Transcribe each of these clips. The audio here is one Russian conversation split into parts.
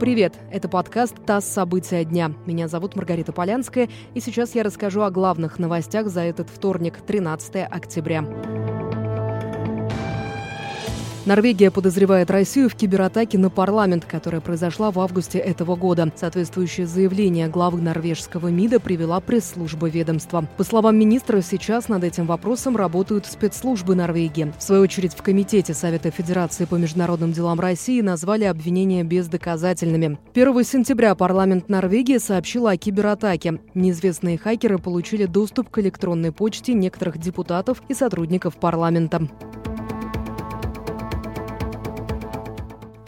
Привет! Это подкаст «ТАСС. События дня». Меня зовут Маргарита Полянская, и сейчас я расскажу о главных новостях за этот вторник, 13 октября. Норвегия подозревает Россию в кибератаке на парламент, которая произошла в августе этого года. Соответствующее заявление главы норвежского МИДа привела пресс-служба ведомства. По словам министра, сейчас над этим вопросом работают спецслужбы Норвегии. В свою очередь, в Комитете Совета Федерации по международным делам России назвали обвинения бездоказательными. 1 сентября парламент Норвегии сообщил о кибератаке. Неизвестные хакеры получили доступ к электронной почте некоторых депутатов и сотрудников парламента.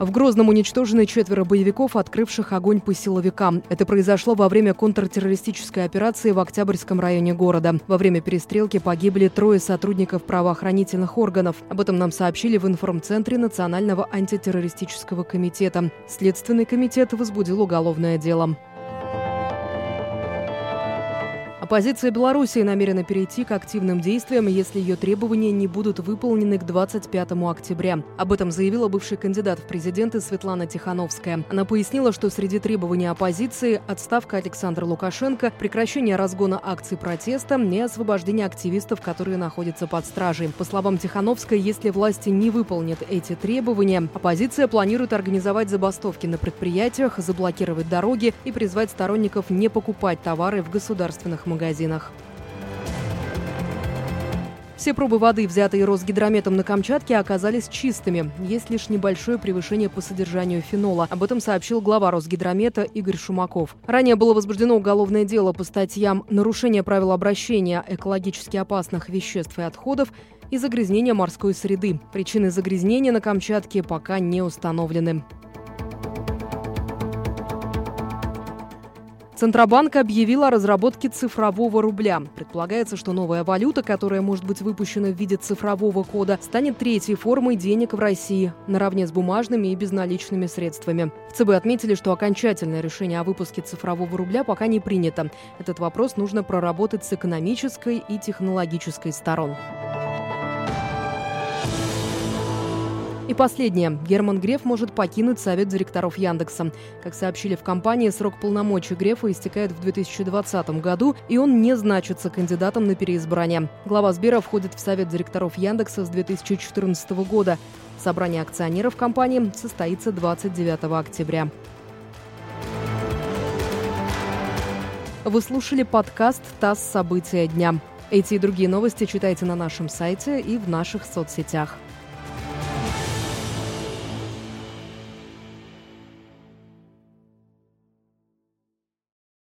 В Грозном уничтожены четверо боевиков, открывших огонь по силовикам. Это произошло во время контртеррористической операции в Октябрьском районе города. Во время перестрелки погибли трое сотрудников правоохранительных органов. Об этом нам сообщили в информцентре Национального антитеррористического комитета. Следственный комитет возбудил уголовное дело. Оппозиция Белоруссии намерена перейти к активным действиям, если ее требования не будут выполнены к 25 октября. Об этом заявила бывший кандидат в президенты Светлана Тихановская. Она пояснила, что среди требований оппозиции – отставка Александра Лукашенко, прекращение разгона акций протеста и освобождение активистов, которые находятся под стражей. По словам Тихановской, если власти не выполнят эти требования, оппозиция планирует организовать забастовки на предприятиях, заблокировать дороги и призвать сторонников не покупать товары в государственных магазинах магазинах. Все пробы воды, взятые Росгидрометом на Камчатке, оказались чистыми. Есть лишь небольшое превышение по содержанию фенола. Об этом сообщил глава Росгидромета Игорь Шумаков. Ранее было возбуждено уголовное дело по статьям «Нарушение правил обращения экологически опасных веществ и отходов» и «Загрязнение морской среды». Причины загрязнения на Камчатке пока не установлены. Центробанк объявил о разработке цифрового рубля. Предполагается, что новая валюта, которая может быть выпущена в виде цифрового кода, станет третьей формой денег в России, наравне с бумажными и безналичными средствами. В ЦБ отметили, что окончательное решение о выпуске цифрового рубля пока не принято. Этот вопрос нужно проработать с экономической и технологической сторон. И последнее. Герман Греф может покинуть Совет директоров Яндекса. Как сообщили в компании, срок полномочий Грефа истекает в 2020 году, и он не значится кандидатом на переизбрание. Глава Сбера входит в Совет директоров Яндекса с 2014 года. Собрание акционеров компании состоится 29 октября. Вы слушали подкаст «ТАСС. События дня». Эти и другие новости читайте на нашем сайте и в наших соцсетях.